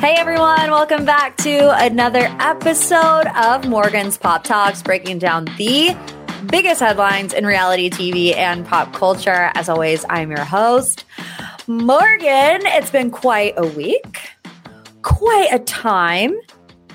Hey everyone, welcome back to another episode of Morgan's Pop Talks, breaking down the biggest headlines in reality TV and pop culture. As always, I'm your host, Morgan. It's been quite a week, quite a time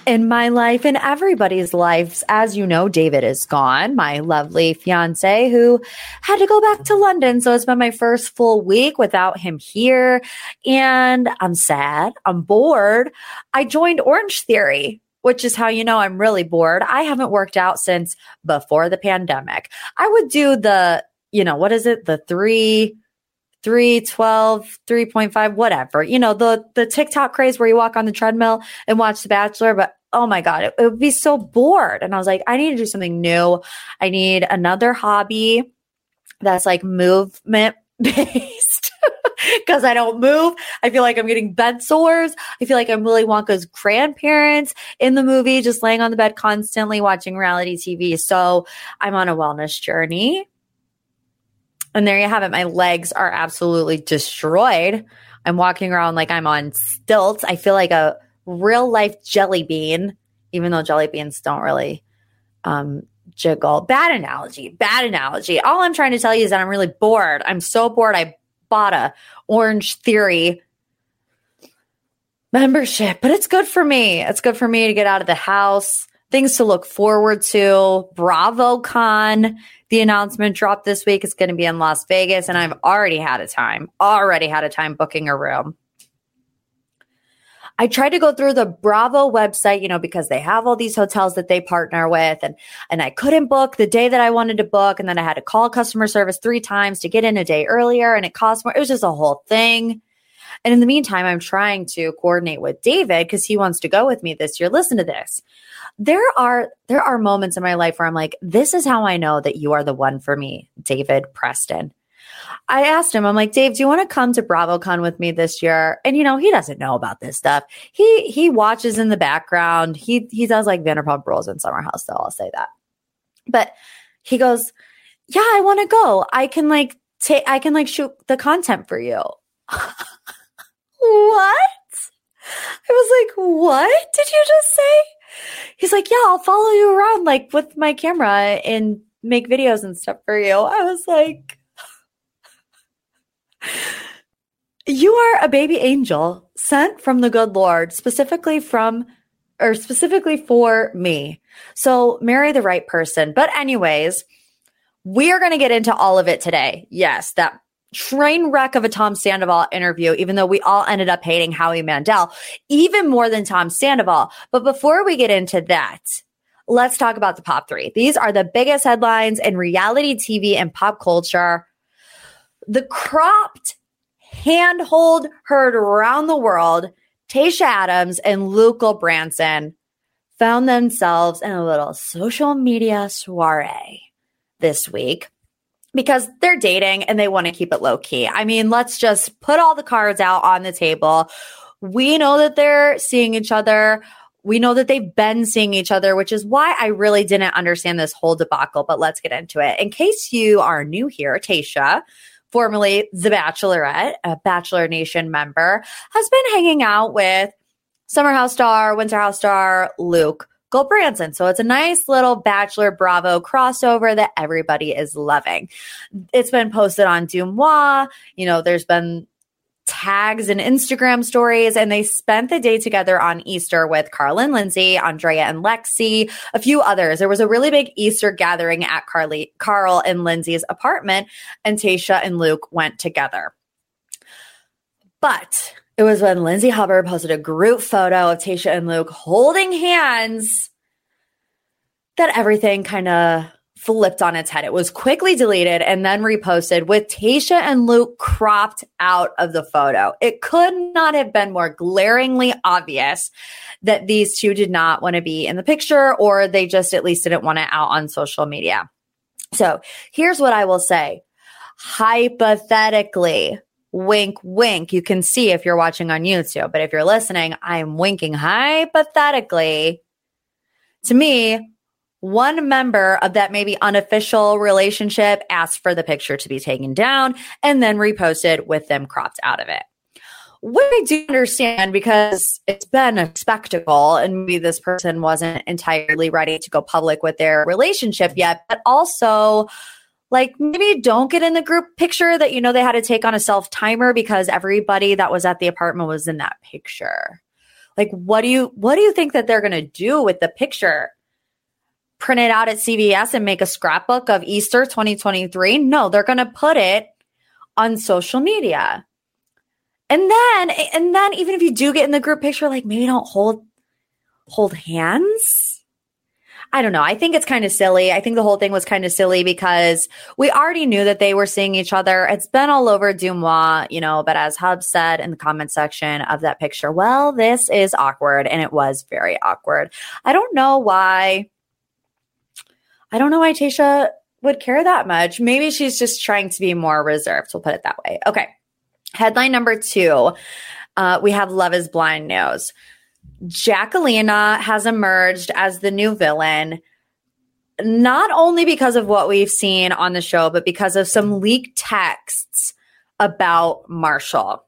in my life and everybody's lives. As you know, David is gone, my lovely fiance who had to go back to London. So it's been my first full week without him here. And I'm sad. I'm bored. I joined Orange Theory. Which is how you know I'm really bored. I haven't worked out since before the pandemic. I would do the, you know, what is it? The three, 3, 12, 3.5, whatever. You know, the the TikTok craze where you walk on the treadmill and watch The Bachelor, but oh my God, it, it would be so bored. And I was like, I need to do something new. I need another hobby that's like movement based because I don't move. I feel like I'm getting bed sores. I feel like I'm Willy Wonka's grandparents in the movie, just laying on the bed constantly watching reality TV. So I'm on a wellness journey. And there you have it. My legs are absolutely destroyed. I'm walking around like I'm on stilts. I feel like a real life jelly bean, even though jelly beans don't really um, jiggle. Bad analogy. Bad analogy. All I'm trying to tell you is that I'm really bored. I'm so bored. I bought a Orange Theory membership, but it's good for me. It's good for me to get out of the house. Things to look forward to. BravoCon the announcement dropped this week. It's going to be in Las Vegas, and I've already had a time, already had a time booking a room. I tried to go through the Bravo website, you know, because they have all these hotels that they partner with and and I couldn't book the day that I wanted to book and then I had to call customer service 3 times to get in a day earlier and it cost more. It was just a whole thing. And in the meantime, I'm trying to coordinate with David because he wants to go with me this year. Listen to this there are there are moments in my life where I'm like, this is how I know that you are the one for me, David Preston. I asked him, I'm like, Dave, do you want to come to BravoCon with me this year? And you know, he doesn't know about this stuff. He he watches in the background. He he does like Vanderpump Rules and Summer House, though. I'll say that. But he goes, Yeah, I want to go. I can like take I can like shoot the content for you. what? I was like, What did you just say? He's like, Yeah, I'll follow you around like with my camera and make videos and stuff for you. I was like, You are a baby angel sent from the good Lord, specifically from or specifically for me. So marry the right person. But, anyways, we are going to get into all of it today. Yes, that train wreck of a Tom Sandoval interview, even though we all ended up hating Howie Mandel even more than Tom Sandoval. But before we get into that, let's talk about the pop three. These are the biggest headlines in reality TV and pop culture. The cropped handhold heard around the world, Tayshia Adams and Luke Gulbranson found themselves in a little social media soiree this week because they're dating and they want to keep it low key. I mean, let's just put all the cards out on the table. We know that they're seeing each other. We know that they've been seeing each other, which is why I really didn't understand this whole debacle. But let's get into it. In case you are new here, Tayshia, formerly The Bachelorette, a Bachelor Nation member, has been hanging out with Summer House star, Winter House star Luke Gulbranson. So it's a nice little Bachelor Bravo crossover that everybody is loving. It's been posted on Deuxmoi. You know, there's been tags and Instagram stories, and they spent the day together on Easter with Carl and Lindsay, Andrea and Lexi, a few others. There was a really big Easter gathering at Carly, Carl and Lindsay's apartment, and Tayshia and Luke went together. But it was when Lindsay Hubbard posted a group photo of Tayshia and Luke holding hands that everything kind of flipped on its head. It was quickly deleted and then reposted with Tayshia and Luke cropped out of the photo. It could not have been more glaringly obvious that these two did not want to be in the picture or they just at least didn't want it out on social media. So here's what I will say. Hypothetically, wink, wink. You can see if you're watching on YouTube, but if you're listening, I'm winking hypothetically. To me, one member of that maybe unofficial relationship asked for the picture to be taken down and then reposted with them cropped out of it. What I do understand because it's been a spectacle and maybe this person wasn't entirely ready to go public with their relationship yet, but also like maybe don't get in the group picture that you know they had to take on a self timer because everybody that was at the apartment was in that picture. Like what do you what do you think that they're going to do with the picture? print it out at CVS and make a scrapbook of Easter 2023. No, they're going to put it on social media. And then and then even if you do get in the group picture like maybe don't hold hold hands. I don't know. I think it's kind of silly. I think the whole thing was kind of silly because we already knew that they were seeing each other. It's been all over Deuxmoi, you know, but as Hub said in the comment section of that picture, well, this is awkward and it was very awkward. I don't know why I don't know why Tayshia would care that much. Maybe she's just trying to be more reserved. We'll put it that way. Okay. Headline number two uh, we have Love is Blind news. Jackelina has emerged as the new villain, not only because of what we've seen on the show, but because of some leaked texts about Marshall.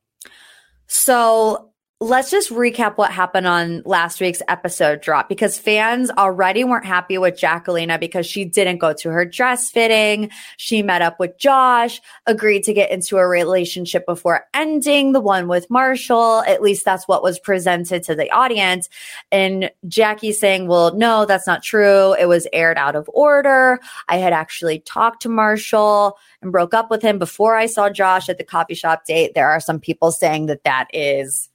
So let's just recap what happened on last week's episode drop because fans already weren't happy with Jackelina because she didn't go to her dress fitting. She met up with Josh, agreed to get into a relationship before ending the one with Marshall. At least that's what was presented to the audience. And Jackie saying, well, no, that's not true. It was aired out of order. I had actually talked to Marshall and broke up with him before I saw Josh at the coffee shop date. There are some people saying that that is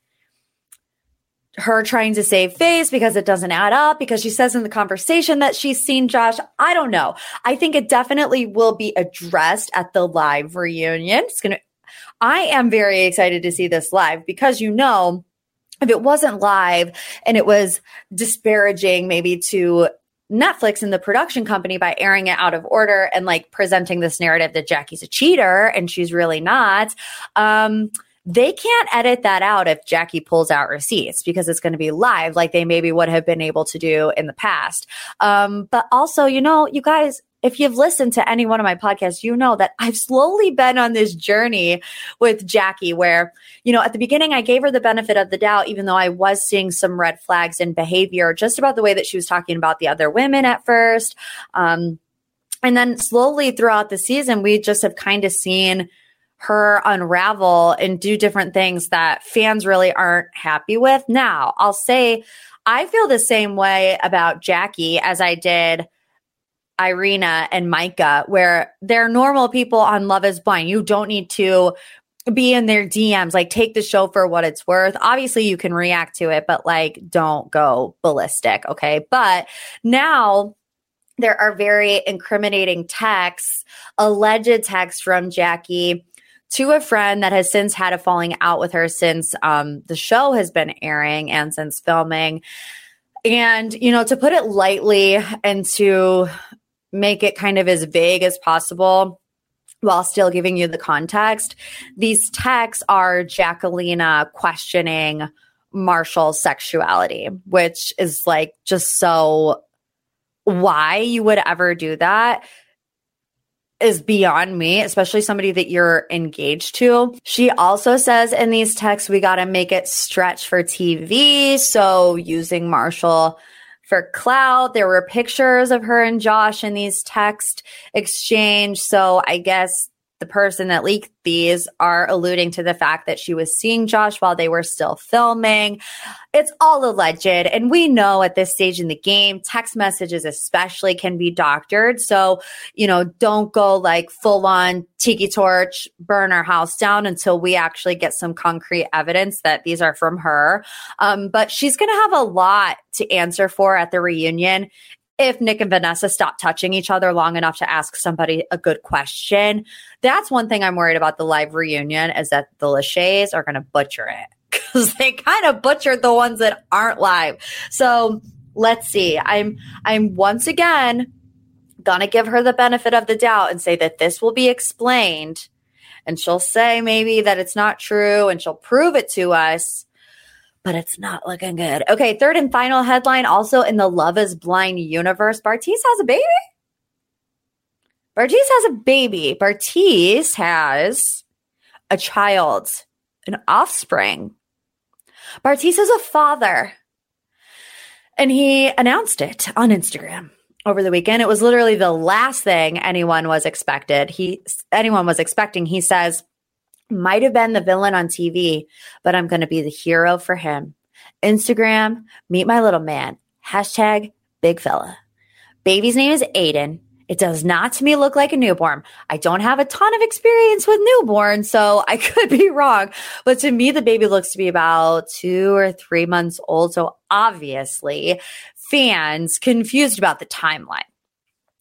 her trying to save face because it doesn't add up because she says in the conversation that she's seen Josh. I don't know. I think it definitely will be addressed at the live reunion. It's going to, I am very excited to see this live because you know, if it wasn't live and it was disparaging maybe to Netflix and the production company by airing it out of order and like presenting this narrative that Jackie's a cheater and she's really not. Um, they can't edit that out if Jackie pulls out receipts because it's going to be live, like they maybe would have been able to do in the past. Um, but also, you know, you guys, if you've listened to any one of my podcasts, you know that I've slowly been on this journey with Jackie where, you know, at the beginning, I gave her the benefit of the doubt, even though I was seeing some red flags in behavior just about the way that she was talking about the other women at first. Um, and then slowly throughout the season, we just have kind of seen her unravel and do different things that fans really aren't happy with. Now, I'll say I feel the same way about Jackie as I did Irina and Micah, where they're normal people on Love is Blind. You don't need to be in their DMs, like take the show for what it's worth. Obviously, you can react to it, but like don't go ballistic. Okay. But now, there are very incriminating texts, alleged texts from Jackie to a friend that has since had a falling out with her since um, the show has been airing and since filming. And, you know, to put it lightly and to make it kind of as vague as possible, while still giving you the context, these texts are Jackelina questioning Marshall's sexuality, which is like just so why you would ever do that is beyond me, especially somebody that you're engaged to. She also says in these texts, we got to make it stretch for TV. So using Marshall for clout. There were pictures of her and Josh in these text exchange. So I guess the person that leaked these are alluding to the fact that she was seeing Josh while they were still filming. It's all alleged. And we know at this stage in the game, text messages especially can be doctored. So, you know, don't go like full on tiki torch, burn our house down until we actually get some concrete evidence that these are from her. Um, but she's going to have a lot to answer for at the reunion if Nick and Vanessa stop touching each other long enough to ask somebody a good question. That's one thing I'm worried about the live reunion is that the Lachey's are going to butcher it because they kind of butchered the ones that aren't live. So let's see. I'm I'm once again gonna give her the benefit of the doubt and say that this will be explained. And she'll say maybe that it's not true and she'll prove it to us but it's not looking good. Okay, third and final headline also in the Love is Blind universe Bartise has a baby. Bartise has a baby. Bartise has a child, an offspring. Bartise is a father. And he announced it on Instagram over the weekend. It was literally the last thing anyone was expected. He anyone was expecting. He says, might have been the villain on TV, but I'm going to be the hero for him. Instagram, meet my little man. Hashtag big fella. Baby's name is Aiden. It does not to me look like a newborn. I don't have a ton of experience with newborns, so I could be wrong. But to me, the baby looks to be about two or three months old. So obviously, fans confused about the timeline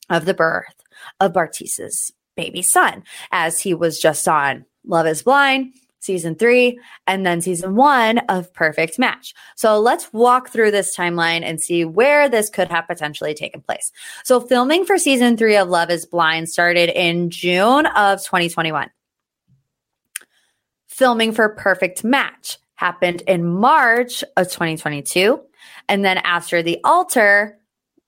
of the birth of Bartise's baby son, as he was just on Love is Blind, season three, and then season one of Perfect Match. So let's walk through this timeline and see where this could have potentially taken place. So filming for season three of Love is Blind started in June of 2021. Filming for Perfect Match happened in March of 2022. And then after the altar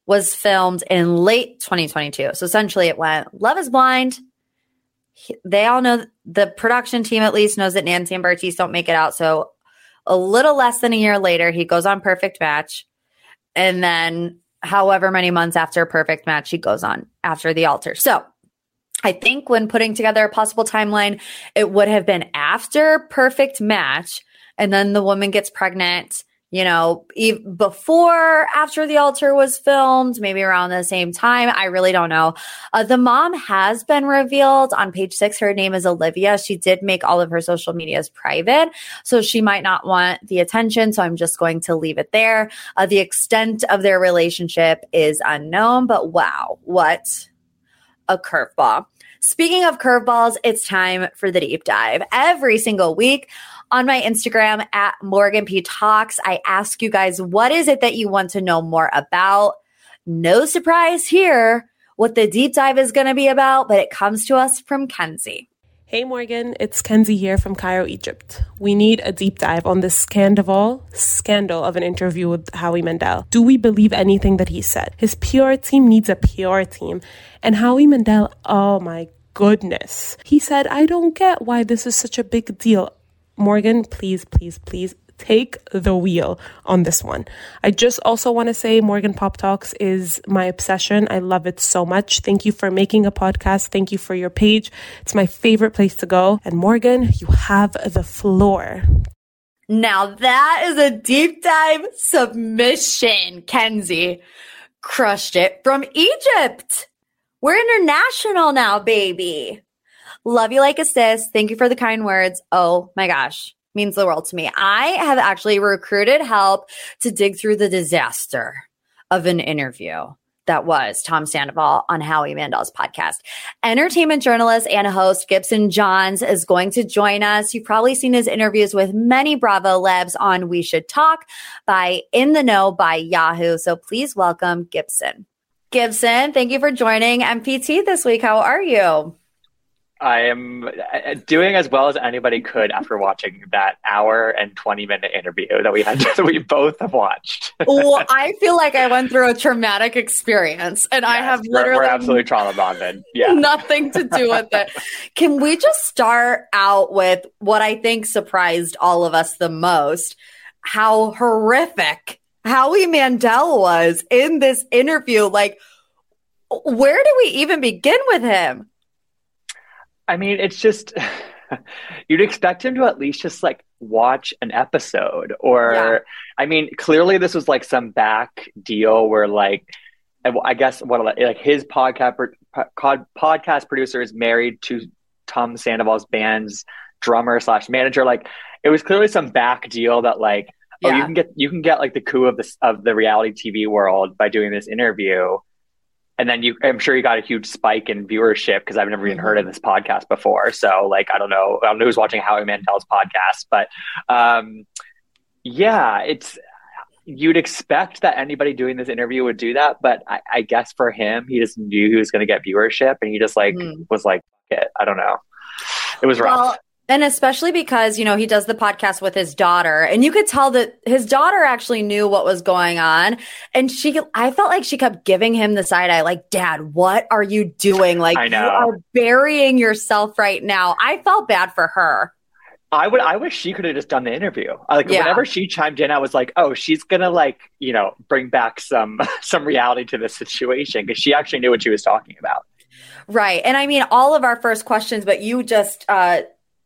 was filmed in late 2022. So essentially it went Love is Blind, they all know the production team at least knows that Nancy and Bartise don't make it out. So a little less than a year later, he goes on Perfect Match. And then however many months after Perfect Match, he goes on after the altar. So I think when putting together a possible timeline, it would have been after Perfect Match. And then the woman gets pregnant you know, before, after the altar was filmed, maybe around the same time. I really don't know. Uh, the mom has been revealed on page six. Her name is Olivia. She did make all of her social medias private, so she might not want the attention. So I'm just going to leave it there. Uh, the extent of their relationship is unknown, but wow, what a curveball. Speaking of curveballs, it's time for the deep dive. Every single week, on my Instagram at Morgan P Talks. I ask you guys, what is it that you want to know more about? No surprise here what the deep dive is going to be about, but it comes to us from Kenzie. Hey Morgan, it's Kenzie here from Cairo, Egypt. We need a deep dive on this scandal, scandal of an interview with Howie Mandel. Do we believe anything that he said? His PR team needs a PR team. And Howie Mandel, oh my goodness. He said, I don't get why this is such a big deal. Morgan, please, please, please take the wheel on this one. I just also want to say Morgan Pop Talks is my obsession. I love it so much. Thank you for making a podcast. Thank you for your page. It's my favorite place to go. And Morgan, you have the floor. Now that is a deep dive submission, Kenzie. Crushed it from Egypt. We're international now, baby. Love you like a sis. Thank you for the kind words. Oh my gosh. Means the world to me. I have actually recruited help to dig through the disaster of an interview that was Tom Sandoval on Howie Mandel's podcast. Entertainment journalist and host Gibson Johns is going to join us. You've probably seen his interviews with many Bravolebs on We Should Talk by In the Know by Yahoo. So please welcome Gibson. Gibson, thank you for joining MPT this week. How are you? I am uh, doing as well as anybody could after watching that hour and 20 minute interview that we had that we both have watched. well, I feel like I went through a traumatic experience and yes, I have literally we're, we're absolutely trauma bonded. Yeah. Nothing to do with it. Can we just start out with what I think surprised all of us the most? How horrific Howie Mandel was in this interview. Like, where do we even begin with him? I mean, it's just you'd expect him to at least just like watch an episode or yeah. I mean, clearly this was like some back deal where like I guess what like his podcast podcast producer is married to Tom Sandoval's band's drummer slash manager. Like it was clearly some back deal that like yeah. oh you can get you can get like the coup of the of the reality TV world by doing this interview and then you i'm sure you got a huge spike in viewership because i've never even heard of mm-hmm. this podcast before so like i don't know i don't know who's watching howie mandel's podcast but um yeah it's you'd expect that anybody doing this interview would do that but i, I guess for him he just knew he was going to get viewership and he just like mm. was like it i don't know it was rough well, and especially because, you know, he does the podcast with his daughter and you could tell that his daughter actually knew what was going on. And she, I felt like she kept giving him the side eye, like, dad, what are you doing? Like, you are burying yourself right now. I felt bad for her. I would. I wish she could have just done the interview. Like yeah. whenever she chimed in, I was like, "Oh, she's gonna like you know bring back some some reality to the situation because she actually knew what she was talking about." Right, and I mean all of our first questions, but you just uh,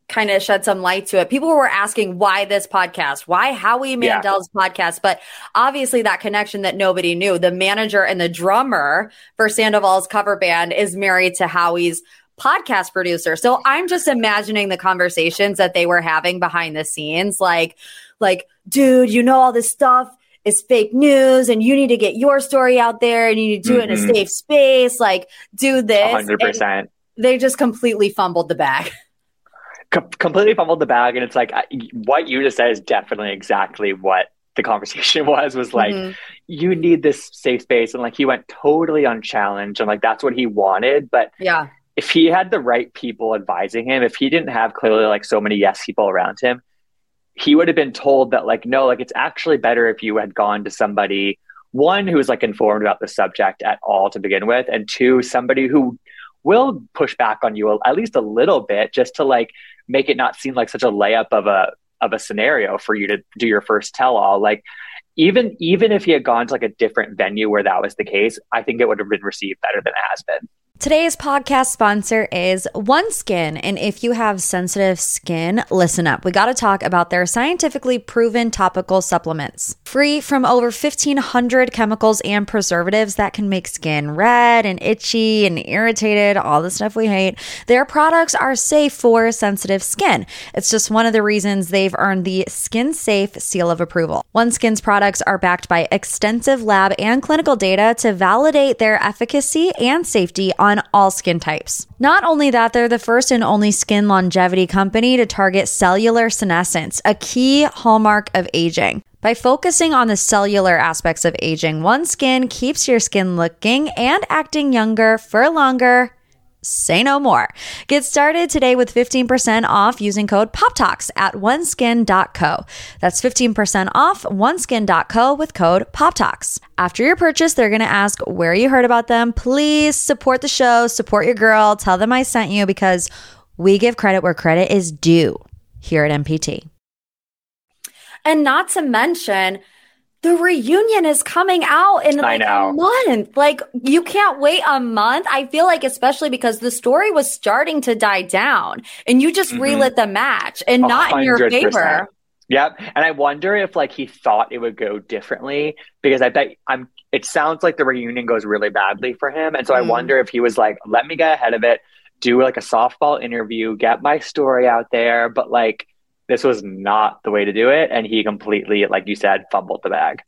kind of shed some light to it. People were asking why this podcast, why Howie Mandel's yeah. podcast, but obviously that connection that nobody knew. The manager and the drummer for Sandoval's cover band is married to Howie's podcast producer. So I'm just imagining the conversations that they were having behind the scenes like like dude, you know all this stuff is fake news and you need to get your story out there and you need to do mm-hmm. it in a mm-hmm. safe space like do this 100%. And they just completely fumbled the bag. com- completely fumbled the bag. And it's like, I, what you just said is definitely exactly what the conversation was, was like, mm-hmm. you need this safe space. And like, he went totally unchallenged and like, that's what he wanted. But yeah, if he had the right people advising him, if he didn't have clearly like so many yes people around him, he would have been told that like, no, like it's actually better if you had gone to somebody one who is like informed about the subject at all to begin with, and two, somebody who will push back on you at least a little bit just to like make it not seem like such a layup of a of a scenario for you to do your first tell all like even even if he had gone to like a different venue where that was the case i think it would have been received better than it has been Today's podcast sponsor is OneSkin. And if you have sensitive skin, listen up. We got to talk about their scientifically proven topical supplements. Free from over 1,500 chemicals and preservatives that can make skin red and itchy and irritated, all the stuff we hate, their products are safe for sensitive skin. It's just one of the reasons they've earned the Skin Safe seal of approval. OneSkin's products are backed by extensive lab and clinical data to validate their efficacy and safety on on all skin types. Not only that, they're the first and only skin longevity company to target cellular senescence, a key hallmark of aging. By focusing on the cellular aspects of aging, OneSkin keeps your skin looking and acting younger for longer say no more. Get started today with 15% off using code POPTALKS at oneskin.co. That's 15% off oneskin.co with code POPTALKS. After your purchase, they're going to ask where you heard about them. Please support the show, support your girl, tell them I sent you because we give credit where credit is due here at MPT. And not to mention, the reunion is coming out in like a month. Like you can't wait a month. I feel like especially because the story was starting to die down and you just mm-hmm. relit the match and 100%. not in your favor. Yep. And I wonder if like he thought it would go differently because I bet I'm it sounds like the reunion goes really badly for him. And so mm. I wonder if he was like, let me get ahead of it, do like a softball interview, get my story out there, but like this was not the way to do it. And he completely, like you said, fumbled the bag.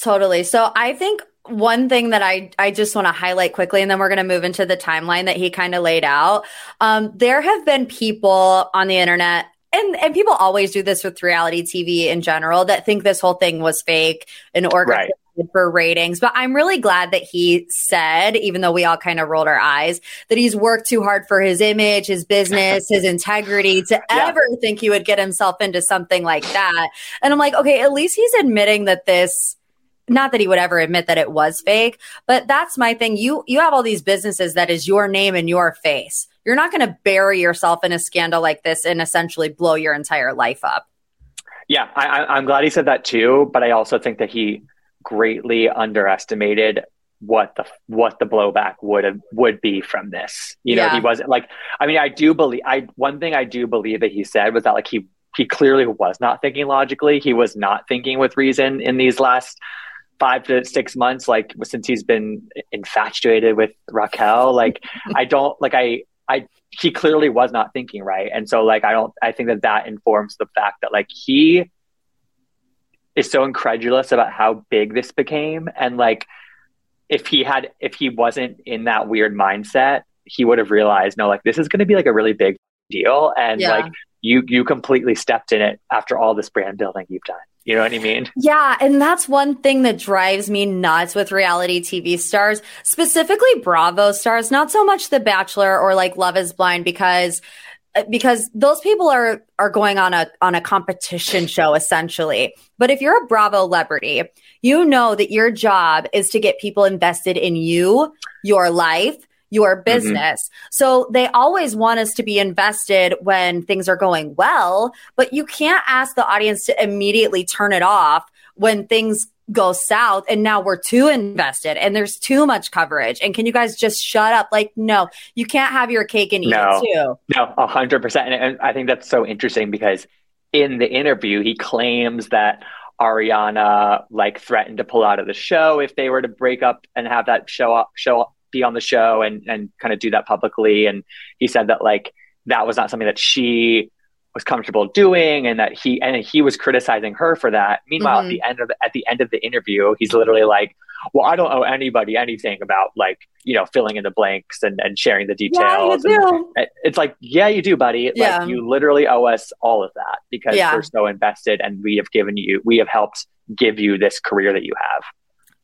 Totally. So I think one thing that I, I just want to highlight quickly, and then we're going to move into the timeline that he kind of laid out. Um, there have been people on the internet and and people always do this with reality TV in general that think this whole thing was fake and organized right. For ratings. But I'm really glad that he said, even though we all kind of rolled our eyes, that he's worked too hard for his image, his business, his integrity to yeah. ever think he would get himself into something like that. And I'm like, okay, at least he's admitting that this not that he would ever admit that it was fake, but that's my thing. You you have all these businesses that is your name and your face. You're not going to bury yourself in a scandal like this and essentially blow your entire life up. Yeah, I, am glad he said that too. But I also think that he greatly underestimated what the what the blowback would have would be from this. You know, yeah. he wasn't like. I mean, I do believe. I one thing I do believe that he said was that like he he clearly was not thinking logically. He was not thinking with reason in these last five to six months. Like since he's been infatuated with Raquel. Like I don't like I I he clearly was not thinking right, and so like I don't I think that that informs the fact that like he is so incredulous about how big this became and like if he had if he wasn't in that weird mindset he would have realized no like this is going to be like a really big deal and yeah. like you you completely stepped in it after all this brand building you've done you know what I mean? Yeah. And that's one thing that drives me nuts with reality TV stars, specifically Bravo stars, not so much The Bachelor or like Love is Blind, because because those people are are going on a on a competition show essentially. But if you're a Bravo celebrity, you know that your job is to get people invested in you, your life, your mm-hmm. business. Mm-hmm. So they always want us to be invested when things are going well, but you can't ask the audience to immediately turn it off when things go south and now we're too invested and there's too much coverage. And can you guys just shut up? Like no you can't have your cake and eat no, it too. No a hundred percent. And i think that's so interesting because in the interview he claims that ariana like threatened to pull out of the show if they were to break up and have that show up show up, be on the show and and kind of do that publicly. And he said that like that was not something that she was comfortable doing and that he and he was criticizing her for that meanwhile mm-hmm. at the end of the, at the end of the interview he's literally like well i don't owe anybody anything about like you know filling in the blanks and, and sharing the details yeah, you do. it's like yeah you do buddy yeah. like you literally owe us all of that because yeah. we're so invested and we have given you we have helped give you this career that you have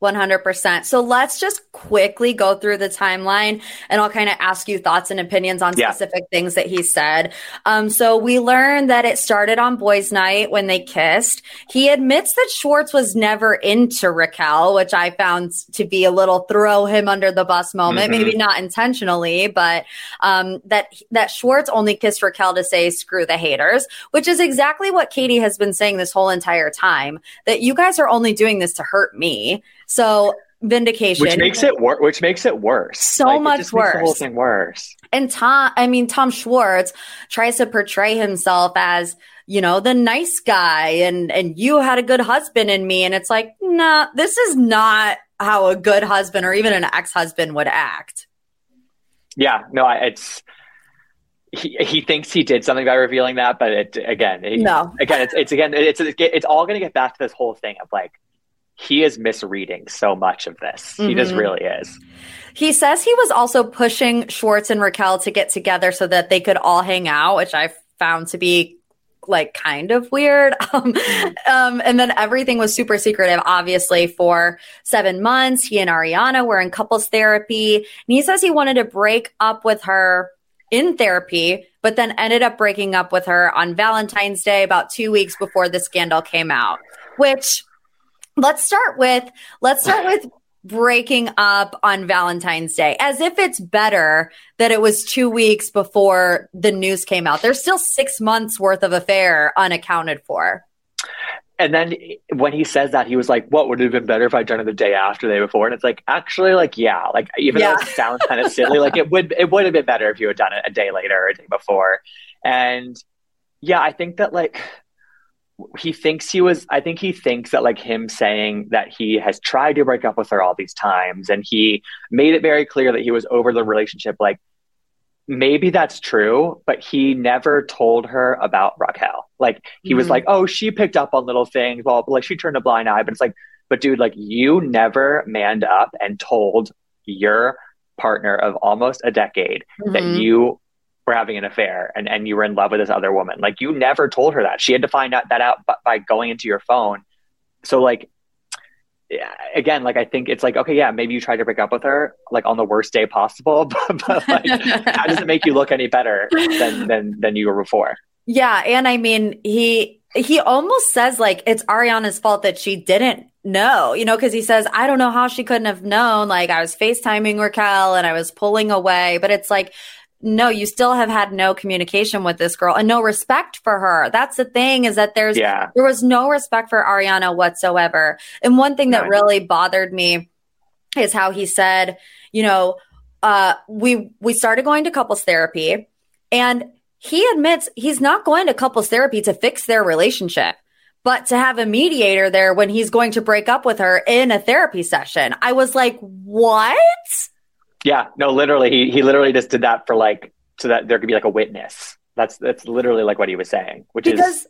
100%. So let's just quickly go through the timeline and I'll kind of ask you thoughts and opinions on yeah. specific things that he said. Um, so we learned that it started on boys' night when they kissed. He admits that Schwartz was never into Raquel, which I found to be a little throw him under the bus moment, mm-hmm. maybe not intentionally, but um, that, that Schwartz only kissed Raquel to say, screw the haters, which is exactly what Katie has been saying this whole entire time, that you guys are only doing this to hurt me. So vindication, which makes it worse. Which makes it worse. So like, much worse. the whole thing worse. And Tom, I mean, Tom Schwartz tries to portray himself as you know the nice guy, and and you had a good husband in me, and it's like, nah, this is not how a good husband or even an ex husband would act. Yeah, no, it's he, he thinks he did something by revealing that, but it again, it, no, again, it's it's again, it's it's, it's all going to get back to this whole thing of like he is misreading so much of this. Mm-hmm. He just mm-hmm. really is. He says he was also pushing Schwartz and Raquel to get together so that they could all hang out, which I found to be like kind of weird. Um, um, and then everything was super secretive, obviously, for seven months. He and Ariana were in couples therapy. And he says he wanted to break up with her in therapy, but then ended up breaking up with her on Valentine's Day about two weeks before the scandal came out, which let's start with let's start with breaking up on Valentine's Day as if it's better that it was 2 weeks before the news came out. There's still 6 months worth of affair unaccounted for. And then when he says that, he was like, "What would have been better if I'd done it the day after, the day before?" And it's like, actually, like, yeah, like even yeah. though it sounds kind of silly, like it would it would have been better if you had done it a day later or a day before. And yeah, I think that like he thinks he was i think he thinks that like him saying that he has tried to break up with her all these times and he made it very clear that he was over the relationship like maybe that's true but he never told her about raquel like he mm-hmm. was like oh she picked up on little things well like she turned a blind eye but it's like but dude like you never manned up and told your partner of almost a decade mm-hmm. that you were having an affair and, and you were in love with this other woman. Like you never told her that. She had to find out that out by going into your phone. So like again, like I think it's like, okay, yeah, maybe you tried to break up with her like on the worst day possible, but, but like how does it make you look any better than than than you were before? Yeah. And I mean he he almost says like it's Ariana's fault that she didn't know, you know, because he says, I don't know how she couldn't have known. Like I was FaceTiming Raquel and I was pulling away, but it's like no, you still have had no communication with this girl and no respect for her. That's the thing is that there's Yeah. there was no respect for Ariana whatsoever. And one thing that really bothered me is how he said, you know, uh, we we started going to couples therapy, and he admits he's not going to couples therapy to fix their relationship, but to have a mediator there when he's going to break up with her in a therapy session. I was like, what? Yeah, no, literally, he he literally just did that for like so that there could be like a witness. That's that's literally like what he was saying, which Because is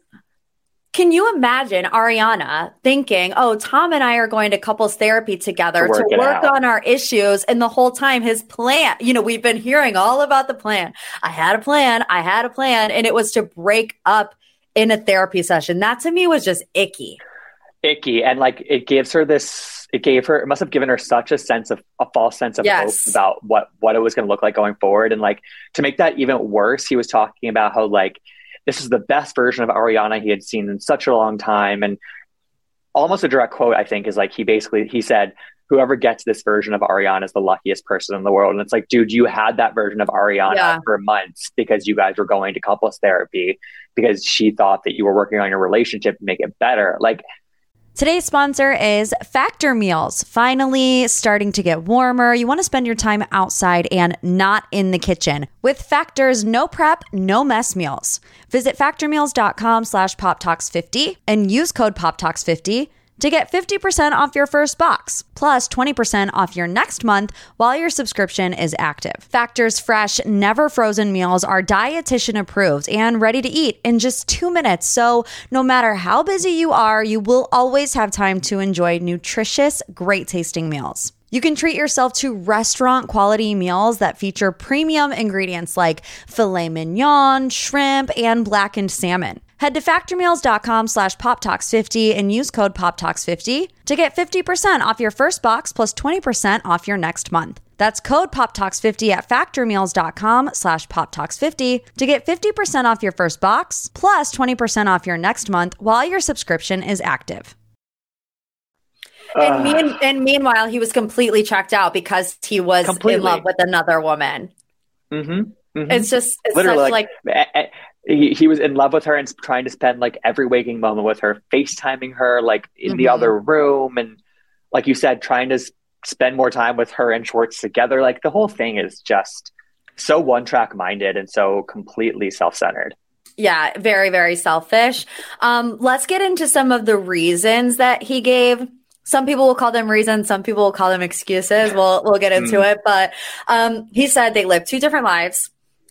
can you imagine Ariana thinking, oh, Tom and I are going to couples therapy together To to work work, it out. on our issues? And the whole time, his plan, you know, we've been hearing all about the plan. I had a plan, I had a plan, and it was to break up in a therapy session. That to me was just icky. icky, and like it gives her this. It gave her. It must have given her such a sense of a false sense of Yes. hope about what what it was going to look like going forward, and like to make that even worse, he was talking about how like this is the best version of Ariana he had seen in such a long time, and almost a direct quote I think is like he basically he said whoever gets this version of Ariana is the luckiest person in the world. And it's like, dude, you had that version of Ariana Yeah. for months because you guys were going to couples therapy because she thought that you were working on your relationship to make it better. Like, Today's sponsor is Factor Meals. Finally, starting to get warmer. You want to spend your time outside and not in the kitchen. With Factor's no prep, no mess meals. Visit factormeals.com slash poptalks50 and use code poptalks50 to get 50% off your first box, plus 20% off your next month while your subscription is active. Factor's fresh, never frozen meals are dietitian approved and ready to eat in just two minutes. So, no matter how busy you are, you will always have time to enjoy nutritious, great tasting meals. You can treat yourself to restaurant quality meals that feature premium ingredients like filet mignon, shrimp, and blackened salmon. Head to factormeals.com slash poptalks50 and use code poptalks50 to get 50% off your first box plus 20% off your next month. That's code poptalks50 at factormeals.com slash poptalks50 to get 50% off your first box plus 20% off your next month while your subscription is active. And, mean, and meanwhile, he was completely checked out because he was Completely. in love with another woman. Mhm, mhm. It's just it's literally such like, like, he, he was in love with her and trying to spend like every waking moment with her facetiming her like in the Mhm. other room and like you said trying to s- spend more time with her and schwartz together like the whole thing is just so one track minded and so completely self-centered yeah, very very selfish. Um, let's get into some of the reasons that he gave. Some people will call them reasons. Some people will call them excuses. We'll we'll get into it. But um, he said they live two different lives.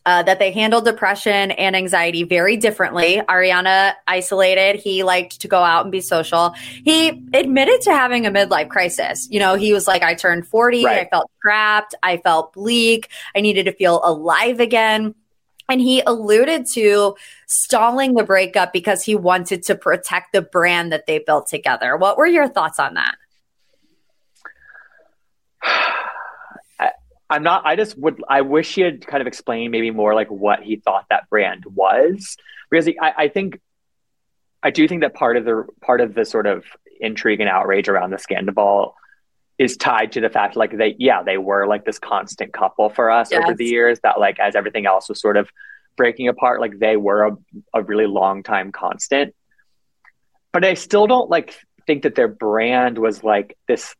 Uh, that they handle depression and anxiety very differently. Ariana isolated. He liked to go out and be social. He admitted to having a midlife crisis. You know, he was like, I turned 40. Right. I felt trapped. I felt bleak. I needed to feel alive again. And he alluded to stalling the breakup because he wanted to protect the brand that they built together. What were your thoughts on that? I'm not i just would i wish he had kind of explained maybe more like what he thought that brand was. Because he, I, I think i do think that part of the part of the sort of intrigue and outrage around the scandal is tied to the fact like they yeah they were like this constant couple for us over the years that like as everything else was sort of breaking apart like they were a, a really long time constant. But i still don't like think that their brand was like this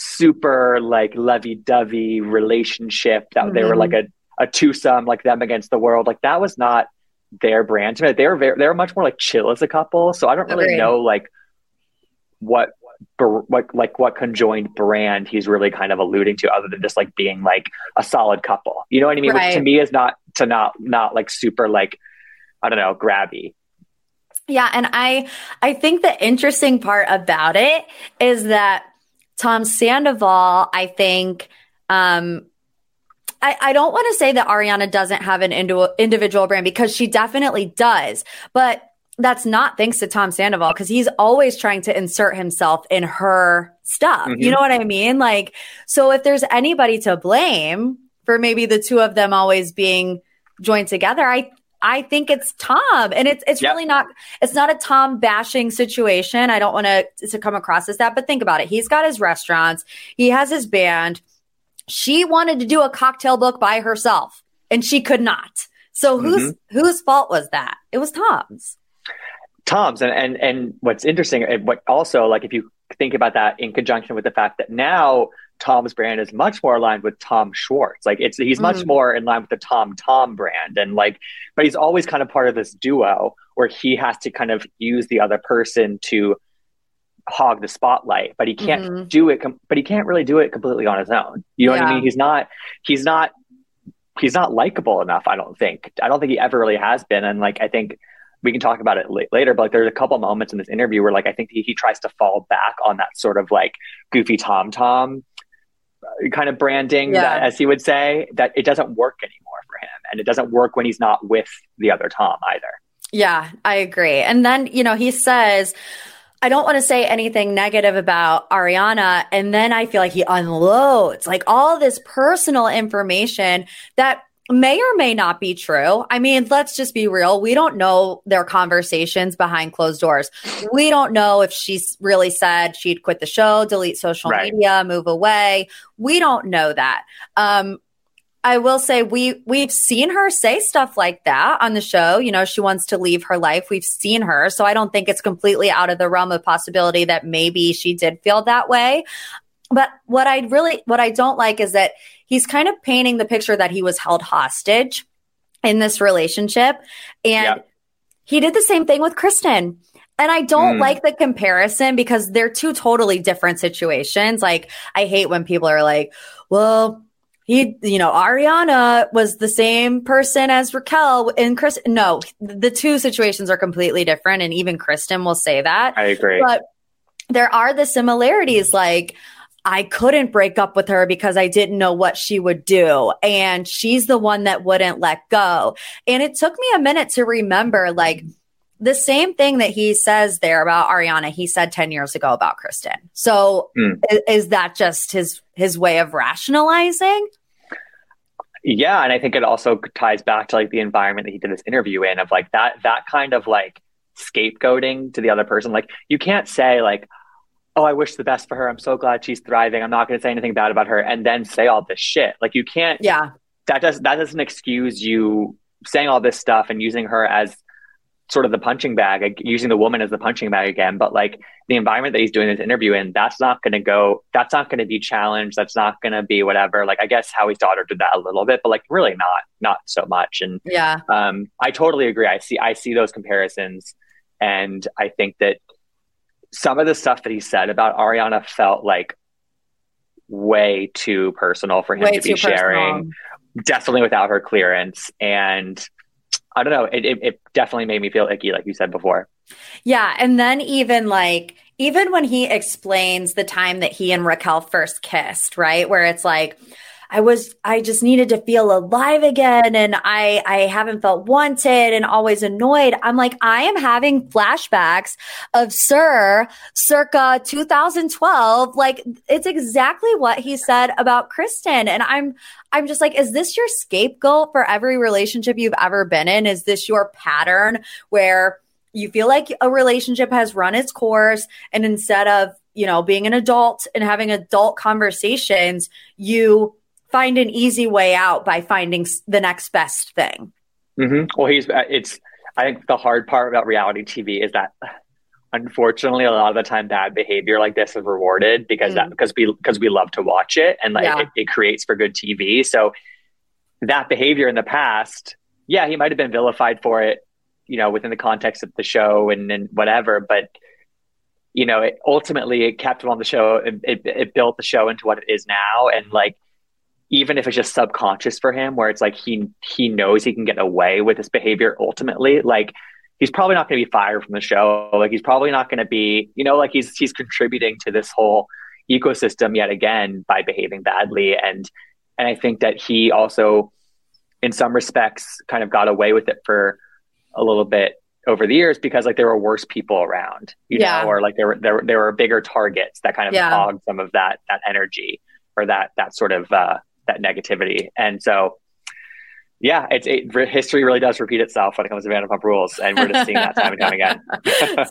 super like lovey-dovey relationship that they were like mm-hmm. a, a twosome like them against the world. Like that was not their brand to me. They were very they were much more like chill as a couple. So i don't really Agreed. know like what what like what conjoined brand he's really kind of alluding to other than just like being like a solid couple. You know what i mean? Which to me is not to not not like super like i don't know grabby. Yeah, and I I think the interesting part about it is that Tom Sandoval, I think um I, I don't want to say that Ariana doesn't have an indi- individual brand because she definitely does, but that's not thanks to Tom Sandoval because he's always trying to insert himself in her stuff. You Mhm. know what I mean? Like, so if there's anybody to blame for maybe the two of them always being joined together, I I think it's Tom, and it's it's Yep. really not it's not a Tom bashing situation. I don't want to to come across as that, but think about it. He's got his restaurants, he has his band. She wanted to do a cocktail book by herself. and she could not. So whose mm-hmm. whose fault was that? It was Tom's. Tom's and and and what's interesting, and what also like if you think about that in conjunction with the fact that now Tom's brand is much more aligned with Tom Schwartz. Like it's he's much mm. more in line with the Tom Tom brand, and like, but he's always kind of part of this duo where he has to kind of use the other person to hog the spotlight, but he can't mm-hmm. do it. Com- but he can't really do it completely on his own. You know yeah. what I mean? He's not. He's not. He's not likable enough. I don't think. I don't think he ever really has been. And like, I think we can talk about it later, but like there's a couple moments in this interview where like I think he, he tries to fall back on that sort of like goofy Tom Tom kind of branding, yeah. that, as he would say, that it doesn't work anymore for him, and it doesn't work when he's not with the other Tom either. Yeah, I agree. And then you know he says. I don't want to say anything negative about Ariana. And then I feel like he unloads like all this personal information that may or may not be true. I mean, let's just be real. We don't know their conversations behind closed doors. We don't know if she's really said she'd quit the show, delete social right. media, move away. We don't know that. Um, I will say we we've seen her say stuff like that on the show. You know, she wants to leave her life. We've seen her, so I don't think it's completely out of the realm of possibility that maybe she did feel that way. But what I really what I don't like is that he's kind of painting the picture that he was held hostage in this relationship. And he did the same thing with Kristen. And I don't mm. like the comparison because they're two totally different situations. Like, I hate when people are like, well, he, you know, Ariana was the same person as Raquel and Chris. No, the two situations are completely different. And even Kristen will say that. I agree. But there are the similarities. Like, I couldn't break up with her because I didn't know what she would do. And she's the one that wouldn't let go. And it took me a minute to remember like the same thing that he says there about Ariana, he said 10 years ago about Kristen. So mm. is, is that just his his way of rationalizing? Yeah, and I think it also ties back to like the environment that he did this interview in of like that that kind of like scapegoating to the other person. Like you can't say like, oh, I wish the best for her. I'm so glad she's thriving. I'm not going to say anything bad about her, and then say all this shit. Like you can't. Yeah. That does that doesn't excuse you saying all this stuff and using her as sort of the punching bag, like using the woman as the punching bag again. But like the environment that he's doing this interview in, that's not going to go. That's not going to be challenged. That's not going to be whatever. Like I guess Howie's daughter did that a little bit, but like really not, not so much. And yeah, um, I totally agree. I see, I see those comparisons, and I think that some of the stuff that he said about Ariana felt like way too personal for him way to be sharing. Personal. Definitely without her clearance. And I don't know, it, it, it definitely made me feel icky, like you said before. Yeah. And then even like, even when he explains the time that he and Raquel first kissed, right? Where it's like, I was, I just needed to feel alive again. And I, I haven't felt wanted and always annoyed. I'm like, I am having flashbacks of Sir circa 2012. Like it's exactly what he said about Kristen. And I'm, I'm just like, is this your scapegoat for every relationship you've ever been in? Is this your pattern where you feel like a relationship has run its course and instead of you know being an adult and having adult conversations you find an easy way out by finding the next best thing. Mm-hmm. Well, he's uh, it's. I think the hard part about reality TV is that unfortunately a lot of the time bad behavior like this is rewarded because mm. that because we because we love to watch it and like yeah. it, it, creates for good TV. So that behavior in the past, yeah, he might have been vilified for it, you know, within the context of the show and and whatever, but you know, it, ultimately it kept him on the show. It, it, it built the show into what it is now, and like even if it's just subconscious for him where it's like he he knows he can get away with this behavior ultimately like he's probably not going to be fired from the show like he's probably not going to be you know like he's he's contributing to this whole ecosystem yet again by behaving badly and and I think that he also in some respects kind of got away with it for a little bit over the years because like there were worse people around you yeah. know or like there were there, there were bigger targets that kind of yeah. hogged some of that that energy or that that sort of uh that negativity. And so, yeah, it's it, history really does repeat itself when it comes to Vanderpump Rules, and we're just seeing that time and time again.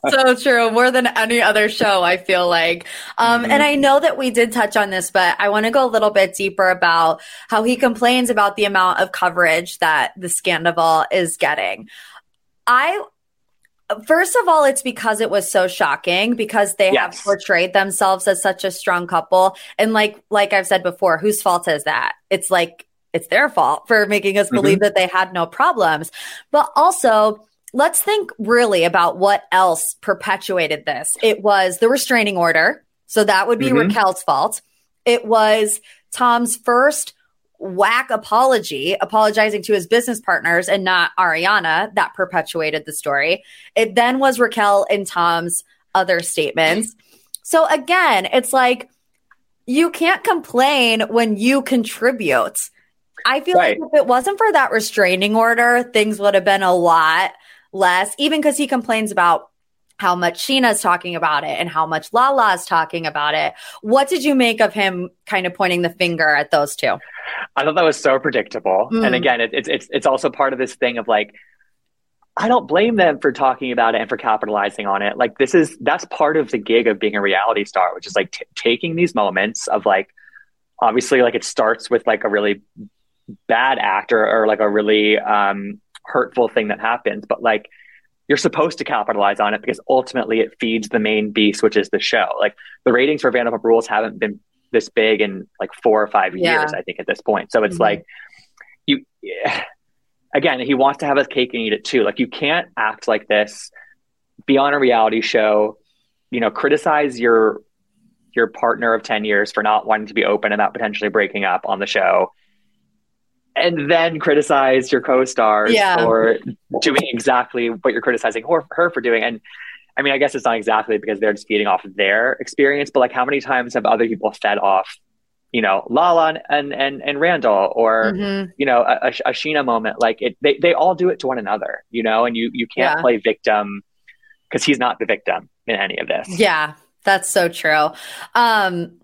so true, more than any other show, I feel like. Um, mm-hmm. And I know that we did touch on this, but I want to go a little bit deeper about how he complains about the amount of coverage that the Scandoval is getting. I First of all, it's because it was so shocking because they yes. have portrayed themselves as such a strong couple. And like like I've said before, whose fault is that? It's like it's their fault for making us believe mm-hmm. that they had no problems. But also, let's think really about what else perpetuated this. It was the restraining order. So that would be mm-hmm. Raquel's fault. It was Tom's first whack apology, apologizing to his business partners and not Ariana, that perpetuated the story. It then was Raquel and Tom's other statements. So again, it's like you can't complain when you contribute. I feel right. like if it wasn't for that restraining order, things would have been a lot less, even because he complains about how much Scheana's talking about it and how much Lala is talking about it. What did you make of him kind of pointing the finger at those two? I thought that was so predictable. Mm. And again, it, it's it's it's also part of this thing of like, I don't blame them for talking about it and for capitalizing on it. Like this is that's part of the gig of being a reality star, which is like t- taking these moments of like, obviously, like it starts with like a really bad act or, or like a really um, hurtful thing that happens, but like you're supposed to capitalize on it because ultimately it feeds the main beast, which is the show. Like the ratings for Vanderpump Rules haven't been this big in like four or five yeah. years, I think, at this point. So it's mm-hmm. like you again, he wants to have his cake and eat it too. Like you can't act like this, be on a reality show, you know, criticize your your partner of 10 years for not wanting to be open and about potentially breaking up on the show and then criticize your co-stars yeah. for doing exactly what you're criticizing her, her for doing. And I mean, I guess it's not exactly because they're just feeding off their experience, but like how many times have other people fed off, you know, Lala and and and Randall or mm-hmm. you know a, a, Scheana moment? Like it, they they all do it to one another, you know, and you you can't yeah. play victim because he's not the victim in any of this. Yeah, that's so true. Um,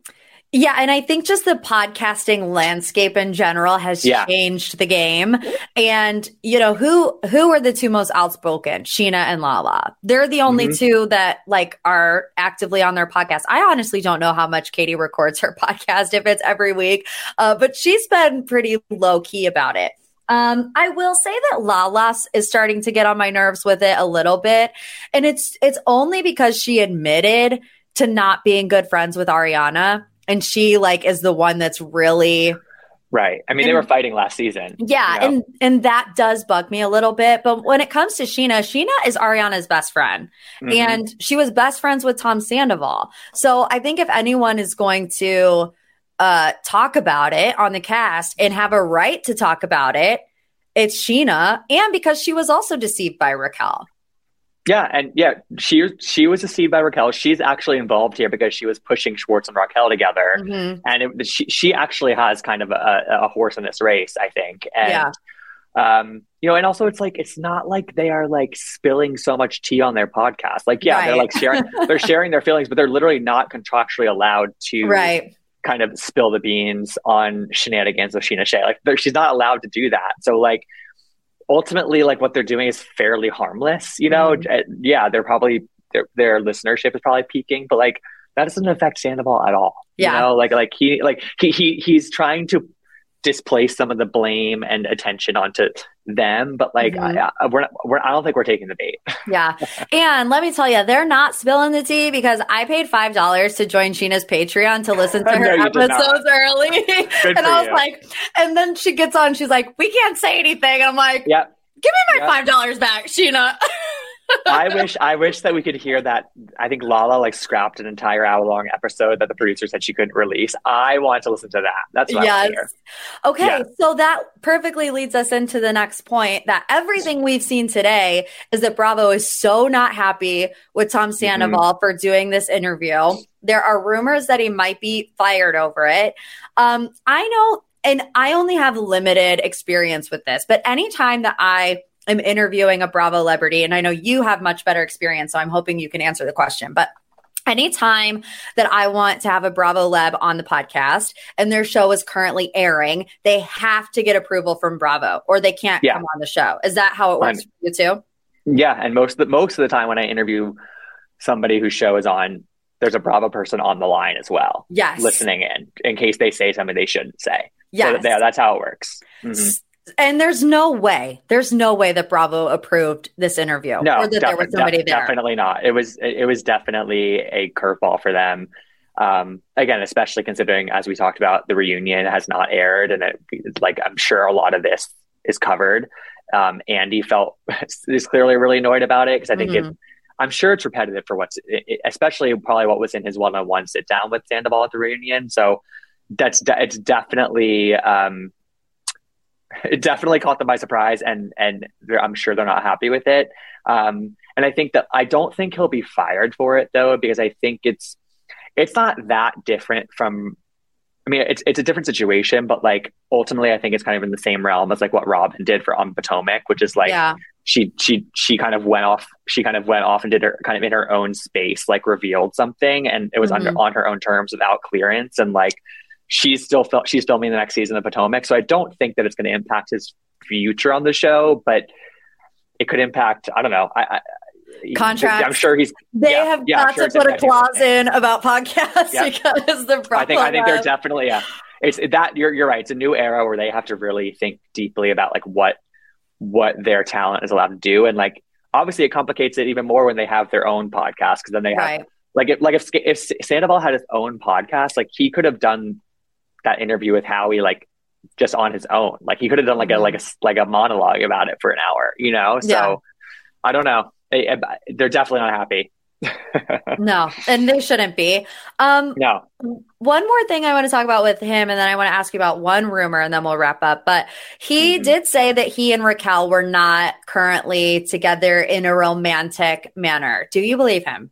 yeah, and I think just the podcasting landscape in general has yeah. changed the game. And you know, who who are the two most outspoken? Scheana and Lala. They're the only mm-hmm. two that like are actively on their podcast. I honestly don't know how much Katie records her podcast if it's every week. Uh, but she's been pretty low key about it. Um, I will say that Lala's is starting to get on my nerves with it a little bit. And it's it's only because she admitted to not being good friends with Ariana and she like is the one that's really Right. I mean, and, they were fighting last season. Yeah, you know? and and that does bug me a little bit. But when it comes to Scheana, Scheana is Ariana's best friend, mm-hmm. and she was best friends with Tom Sandoval. So I think if anyone is going to uh, talk about it on the cast and have a right to talk about it, it's Scheana, and because she was also deceived by Raquel. Yeah, and yeah, she she was deceived by Raquel. She's actually involved here because she was pushing Schwartz and Raquel together, mm-hmm. and it, she she actually has kind of a, a, horse in this race, I think. And, yeah. Um, you know, and also it's like it's not like they are like spilling so much tea on their podcast. Like, yeah, right. they're like sharing they're sharing their feelings, but they're literally not contractually allowed to right. kind of spill the beans on shenanigans of Scheana Shay. Like, she's not allowed to do that. So, like ultimately like what they're doing is fairly harmless you know? Mm-hmm. yeah they're probably their, their listenership is probably peaking but like that doesn't affect sandoval at all yeah. you know? Like like he like he, he he's trying to displace some of the blame and attention onto them but like mm-hmm. I, I, we're, not, we're I don't think we're taking the bait. Yeah. And let me tell you they're not spilling the tea because I paid five dollars to join Scheana's Patreon to listen to her no, episodes early. And I was you. like and then she gets on she's like we can't say anything. And I'm like yeah give me my five dollars back Scheana I wish I wish that we could hear that. I think Lala like scrapped an entire hour long episode that the producer said she couldn't release. I want to listen to that. That's what yes. Okay, yes. so that perfectly leads us into the next point that everything we've seen today is that Bravo is so not happy with Tom mm-hmm. Sandoval mm-hmm. for doing this interview. There are rumors that he might be fired over it. Um, I know, and I only have limited experience with this, but anytime that I am interviewing a Bravo celebrity, and I know you have much better experience, so I'm hoping you can answer the question. But anytime that I want to have a Bravoleb on the podcast and their show is currently airing, they have to get approval from Bravo or they can't yeah. come on the show. Is that how it works for you too? Yeah, and most of the most of the time when I interview somebody whose show is on, there's a Bravo person on the line as well. Yes. Listening in in case they say something they shouldn't say. Yeah. So that, that's how it works. Mm-hmm. And there's no way, there's no way that Bravo approved this interview. No, or that there was somebody def- there. Definitely not. It was it was definitely a curveball for them. Um, again, especially considering, as we talked about, the reunion has not aired, and it, like I'm sure a lot of this is covered. Um, Andy felt is clearly really annoyed about it because I think mm-hmm. it, I'm sure it's repetitive for what's, especially probably what was in his one-on-one sit down with Sandoval at the reunion. So that's de- it's definitely um, it definitely caught them by surprise, and and I'm sure they're not happy with it. Um, and I think that I don't think he'll be fired for it though, because I think it's it's not that different from. I mean, it's it's a different situation, but like ultimately, I think it's kind of in the same realm as like what Robin did for on Potomac, which is like yeah. she she she kind of went off. She kind of went off and did her kind of in her own space, like revealed something, and it was mm-hmm. under on her own terms without clearance, and like she's still fil- she's filming the next season of Potomac. So I don't think that it's going to impact his future on the show, but it could impact. I don't know. I, I contract. I'm sure he's. They yeah, have yeah, got sure to put a clause in about podcasts yeah. because the problem. I think I think they're definitely yeah. It's that you're you're right. It's a new era where they have to really think deeply about like what what their talent is allowed to do, and like obviously it complicates it even more when they have their own podcast because then they have right. like if like if if Sandoval had his own podcast, like he could have done that interview with Howie like just on his own. Like he could have done like a like a like a monologue about it for an hour, you know. So yeah. I don't know. They're definitely not happy. no, and they shouldn't be. Um, no. One more thing I want to talk about with him, and then I want to ask you about one rumor, and then we'll wrap up. But he mm-hmm. did say that he and Raquel were not currently together in a romantic manner. Do you believe him?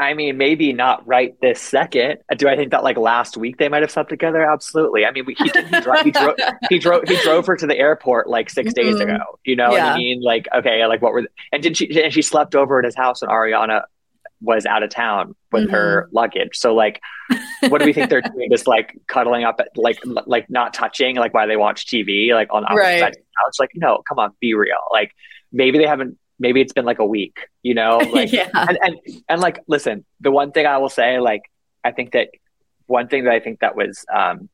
I mean, maybe not right this second. Do I think that like last week they might have slept together? Absolutely. I mean, we, he, he, dro- he, drove, he drove he drove her to the airport like 6 mm-hmm. days ago. You know yeah. what I mean? Like, okay, like what were the, and did she and she slept over at his house when Ariana was out of town with mm-hmm. her luggage. So like, what do we think they're doing? Just like cuddling up, at, like like not touching, like while they watch TV, like on opposite right. sides of the couch. Like, no, come on, be real. Like maybe they haven't maybe it's been like a week, you know? Like, yeah. And, and, and like, listen, the one thing I will say, like, I think that one thing that I think that was, um,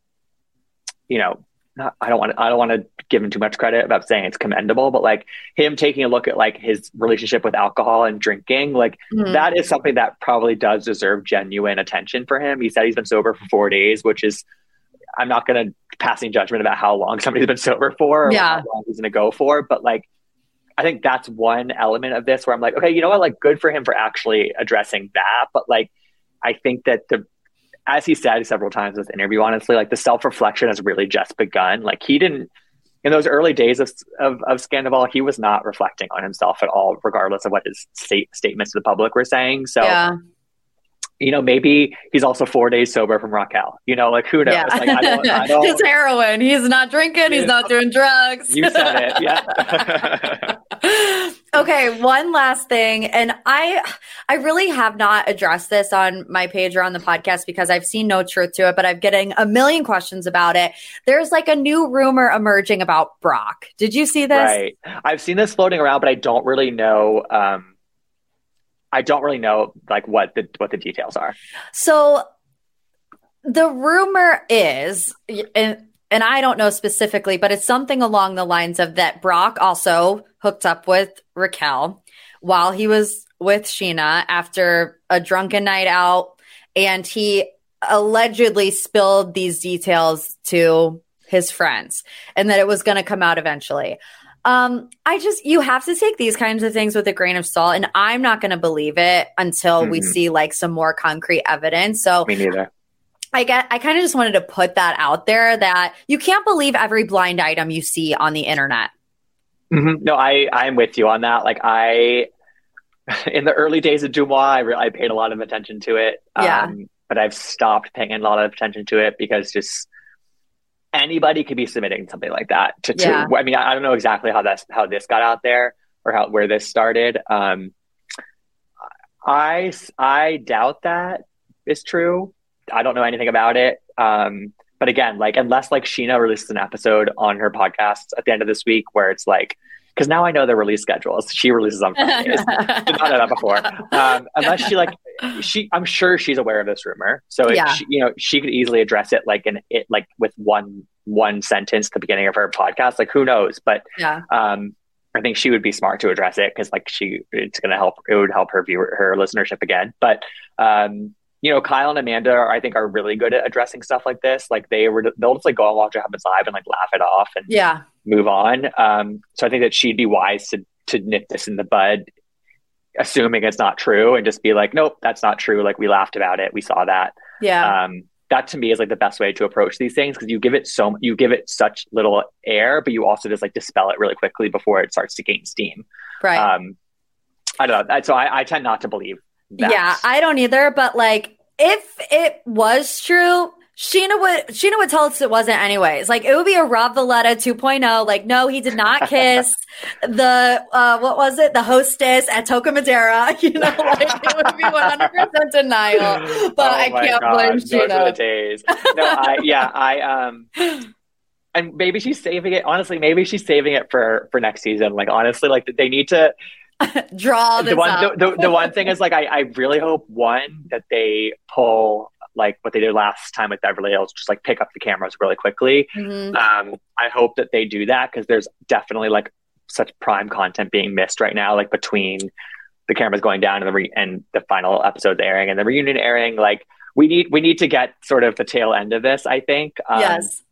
you know, not, I don't want to, I don't want to give him too much credit about saying it's commendable, but like him taking a look at like his relationship with alcohol and drinking, like mm-hmm. that is something that probably does deserve genuine attention for him. He said he's been sober for four days, which is, I'm not going to passing judgment about how long somebody's been sober for or yeah. how long he's going to go for, but like I think that's one element of this where I'm like, okay, you know what? Like, good for him for actually addressing that. But like, I think that the, as he said several times in this interview, honestly, like the self reflection has really just begun. Like, he didn't, in those early days of, of, of Scandoval, he was not reflecting on himself at all, regardless of what his state statements to the public were saying. So, yeah you know, maybe he's also four days sober from Raquel. You know, like who knows? Yeah. Like, I don't, I don't, heroin. He's not drinking. He's not doing drugs. You said it. Yeah. okay, one last thing, and I, I really have not addressed this on my page or on the podcast because I've seen no truth to it, but I'm getting a million questions about it. There's like a new rumor emerging about Brock. Did you see this? Right. I've seen this floating around, but I don't really know. Um, I don't really know like what the what the details are. So the rumor is and and I don't know specifically, but it's something along the lines of that Brock also hooked up with Raquel while he was with Scheana after a drunken night out and he allegedly spilled these details to his friends and that it was going to come out eventually. Um, I just you have to take these kinds of things with a grain of salt, and I'm not going to believe it until mm-hmm. we see like some more concrete evidence. So me neither. I get. I kind of just wanted to put that out there that you can't believe every blind item you see on the internet. Mm-hmm. No, I I'm with you on that. Like I, in the early days of DeuxMoi, I, re- I paid a lot of attention to it. Yeah. Um, but I've stopped paying a lot of attention to it because just anybody could be submitting something like that to, to yeah. I mean, I, I, don't know exactly how that's, how this got out there or how, where this started. Um, I, I doubt that is true. I don't know anything about it. Um, but again, like, unless like Scheana releases an episode on her podcast at the end of this week where it's like, because now I know the release schedules. She releases on Fridays. Did not know that before. Um, unless she like, she, I'm sure she's aware of this rumor, so yeah. she, you know she could easily address it like in it like with one one sentence at the beginning of her podcast. Like who knows? But yeah. um, I think she would be smart to address it because like she it's going to help. It would help her viewer her listenership again. But um, you know, Kyle and Amanda, are, I think, are really good at addressing stuff like this. Like they were, they'll just like go and watch it happens live and like laugh it off and yeah, move on. Um, so I think that she'd be wise to to nip this in the bud, assuming it's not true, and just be like, nope, that's not true. Like we laughed about it, we saw that. Yeah. Um, that to me is like the best way to approach these things because you give it so you give it such little air, but you also just like dispel it really quickly before it starts to gain steam. Right. Um, I don't know. So I, I tend not to believe. That. Yeah, I don't either. But like, if it was true, Scheana would Scheana would tell us it wasn't anyways. Like it would be a Rob Valletta 2.0. Like no, he did not kiss the uh, what was it? The hostess at Toca Madera. You know, like it would be 100 percent denial. But oh I can't God, blame Scheana. days. No, I yeah, I um. And maybe she's saving it. Honestly, maybe she's saving it for for next season. Like honestly, like they need to draw the one the, the, the, one thing is like I, I really hope one that they pull like what they did last time with Beverly Hills, just like pick up the cameras really quickly. Mm-hmm. Um, I hope that they do that because there's definitely like such prime content being missed right now, like between the cameras going down and the re- and the final episodes airing and the reunion airing. Like we need we need to get sort of the tail end of this. I think. Um, yes.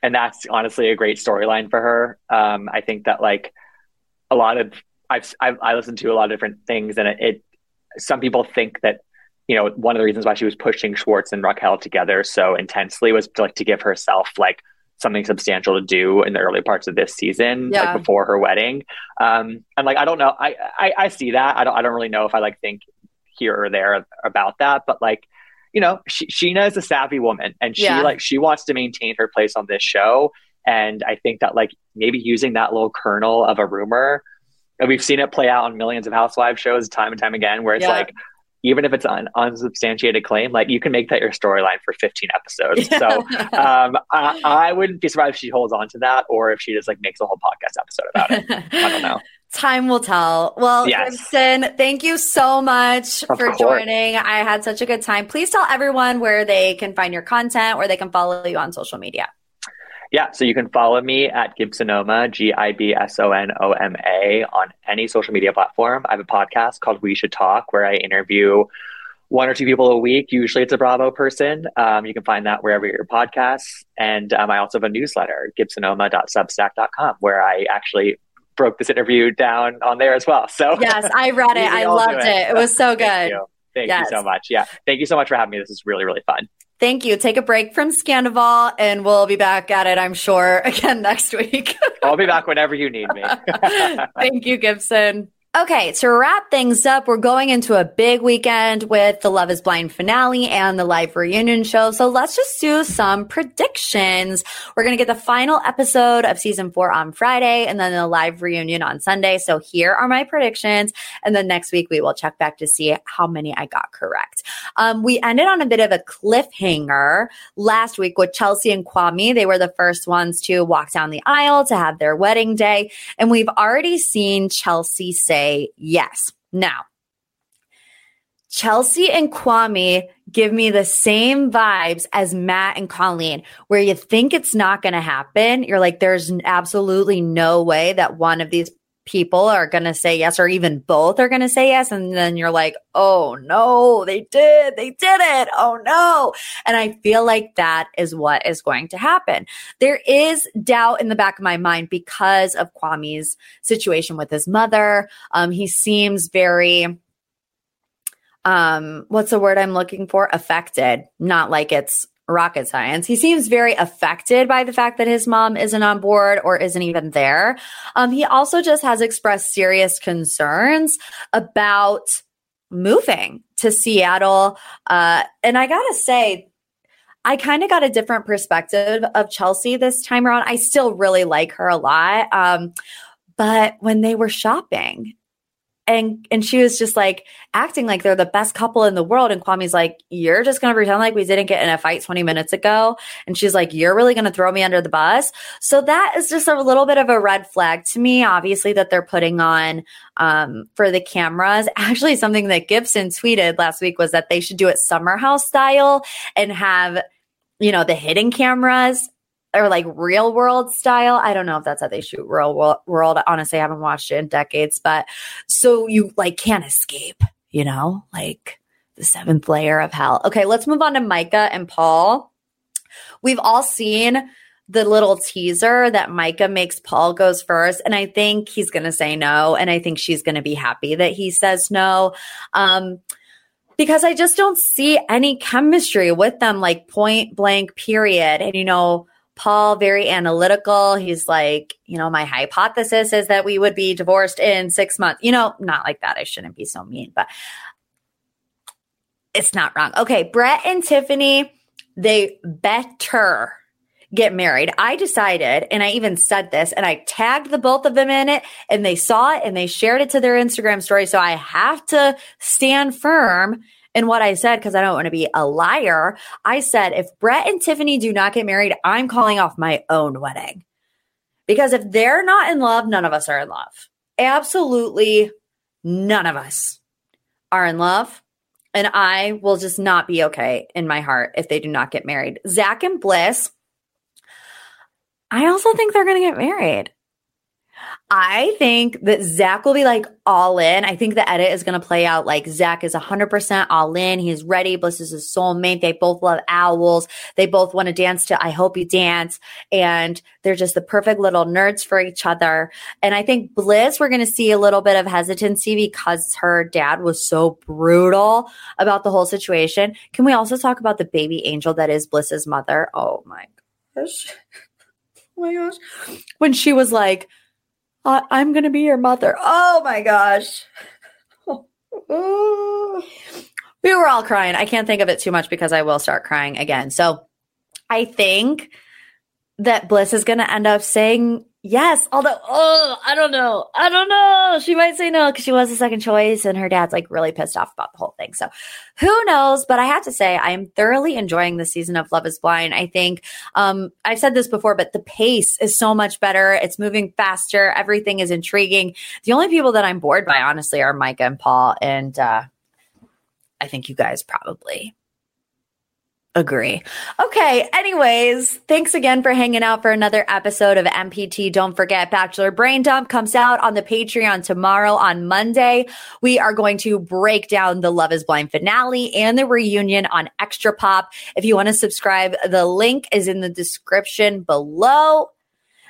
And that's honestly a great storyline for her. Um, I think that like a lot of I've, I've I listened to a lot of different things, and it, it some people think that you know, one of the reasons why she was pushing Schwartz and Raquel together so intensely was to, like to give herself like something substantial to do in the early parts of this season, yeah. like before her wedding. Um, and like I don't know, I, I I see that. I don't I don't really know if I like think here or there about that, but like you know, she, Scheana is a savvy woman, and she yeah. like she wants to maintain her place on this show. And I think that like maybe using that little kernel of a rumor, and we've seen it play out on millions of housewives shows time and time again, where it's yeah. like, even if it's an unsubstantiated claim, like you can make that your storyline for 15 episodes. Yeah. So um, I, I, wouldn't be surprised if she holds on to that or if she just like makes a whole podcast episode about it. I don't know. Time will tell. Well, yes. Gibson, thank you so much of for course. joining. I had such a good time. Please tell everyone where they can find your content, where they can follow you on social media. Yeah, so you can follow me at Gibsonoma, G I B S O N O M A, on any social media platform. I have a podcast called We Should Talk where I interview one or two people a week. Usually it's a Bravo person. Um, you can find that wherever your podcasts. And um, I also have a newsletter, gibsonoma.substack.com, where I actually broke this interview down on there as well. So yes, I read it. I loved it. it. It was so good. Thank you. Thank yes. you so much. Yeah. Thank you so much for having me. This is really, really fun. Thank you. Take a break from Scandoval and we'll be back at it, I'm sure, again next week. I'll be back whenever you need me. Thank you, Gibson. Okay, to wrap things up, we're going into a big weekend with the Love is Blind finale and the live reunion show. So let's just do some predictions. We're going to get the final episode of season four on Friday and then the live reunion on Sunday. So here are my predictions. And then next week we will check back to see how many I got correct. Um, we ended on a bit of a cliffhanger last week with Chelsea and Kwame. They were the first ones to walk down the aisle to have their wedding day. And we've already seen Chelsea say, say yes. Now, Chelsea and Kwame give me the same vibes as Matt and Colleen, where you think it's not going to happen. You're like, there's absolutely no way that one of these people are going to say yes, or even both are going to say yes. And then you're like, oh no, they did, they did it. Oh no. And I feel like that is what is going to happen. There is doubt in the back of my mind because of Kwame's situation with his mother. Um, he seems very, um, what's the word I'm looking for? Affected, not like it's rocket science. He seems very affected by the fact that his mom isn't on board or isn't even there. Um, he also just has expressed serious concerns about moving to Seattle. Uh, and I gotta say, I kind of got a different perspective of Chelsea this time around. I still really like her a lot. Um, but when they were shopping and and she was just like acting like they're the best couple in the world. And kwame's like you're just going to pretend like we didn't get in a fight 20 minutes ago. And she's like you're really going to throw me under the bus? So that is just a little bit of a red flag to me obviously that they're putting on um, for the cameras. Actually something that gibson tweeted last week was that they should do it summer house style and have you know the hidden cameras or like real world style. I don't know if that's how they shoot real world. Honestly, I haven't watched it in decades, but so you like can't escape, you know, like the seventh layer of hell. Okay, let's move on to Micah and Paul. We've all seen the little teaser that Micah makes Paul goes first. And I think he's going to say no. And I think she's going to be happy that he says no. Um, because I just don't see any chemistry with them, like point blank, period. And, you know, Paul very analytical. He's like, you know, my hypothesis is that we would be divorced in six months. You know, not like that. I shouldn't be so mean, but it's not wrong. Okay, Brett and Tiffany, they better get married. I decided, and I even said this, and I tagged the both of them in it, and they saw it and they shared it to their Instagram story. So I have to stand firm in what I said because I don't want to be a liar. I said, if Brett and Tiffany do not get married, I'm calling off my own wedding. Because if they're not in love, none of us are in love. Absolutely none of us are in love. And I will just not be okay in my heart if they do not get married. Zach and Bliss, I also think they're going to get married. I think that Zach will be like all in. I think the edit is going to play out like Zach is 100% all in. He's ready. Bliss is his soulmate. They both love owls. They both want to dance to I Hope You Dance. And they're just the perfect little nerds for each other. And I think Bliss, we're going to see a little bit of hesitancy because her dad was so brutal about the whole situation. Can we also talk about the baby angel that is Bliss's mother? Oh my gosh. Oh my gosh. When she was like, I'm going to be your mother. Oh my gosh. we were all crying. I can't think of it too much because I will start crying again. So I think that Bliss is going to end up saying Yes, although oh, I don't know. I don't know. She might say no because she was the second choice and her dad's like really pissed off about the whole thing. So who knows? But I have to say, I am thoroughly enjoying the season of Love is Blind. I think um, I've said this before, but the pace is so much better. It's moving faster. Everything is intriguing. The only people that I'm bored by, honestly, are Micah and Paul. And uh, I think you guys probably Agree. Okay. Anyways, thanks again for hanging out for another episode of MPT. Don't forget, Bachelor Brain Dump comes out on the Patreon tomorrow on Monday. We are going to break down the Love is Blind finale and the reunion on Extra Pop. If you want to subscribe, the link is in the description below.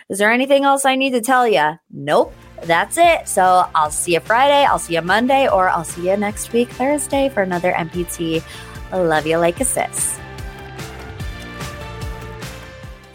Is there anything else I need to tell you? Nope. That's it. So I'll see you Friday, I'll see you Monday, or I'll see you next week, Thursday, for another MPT. love you like a sis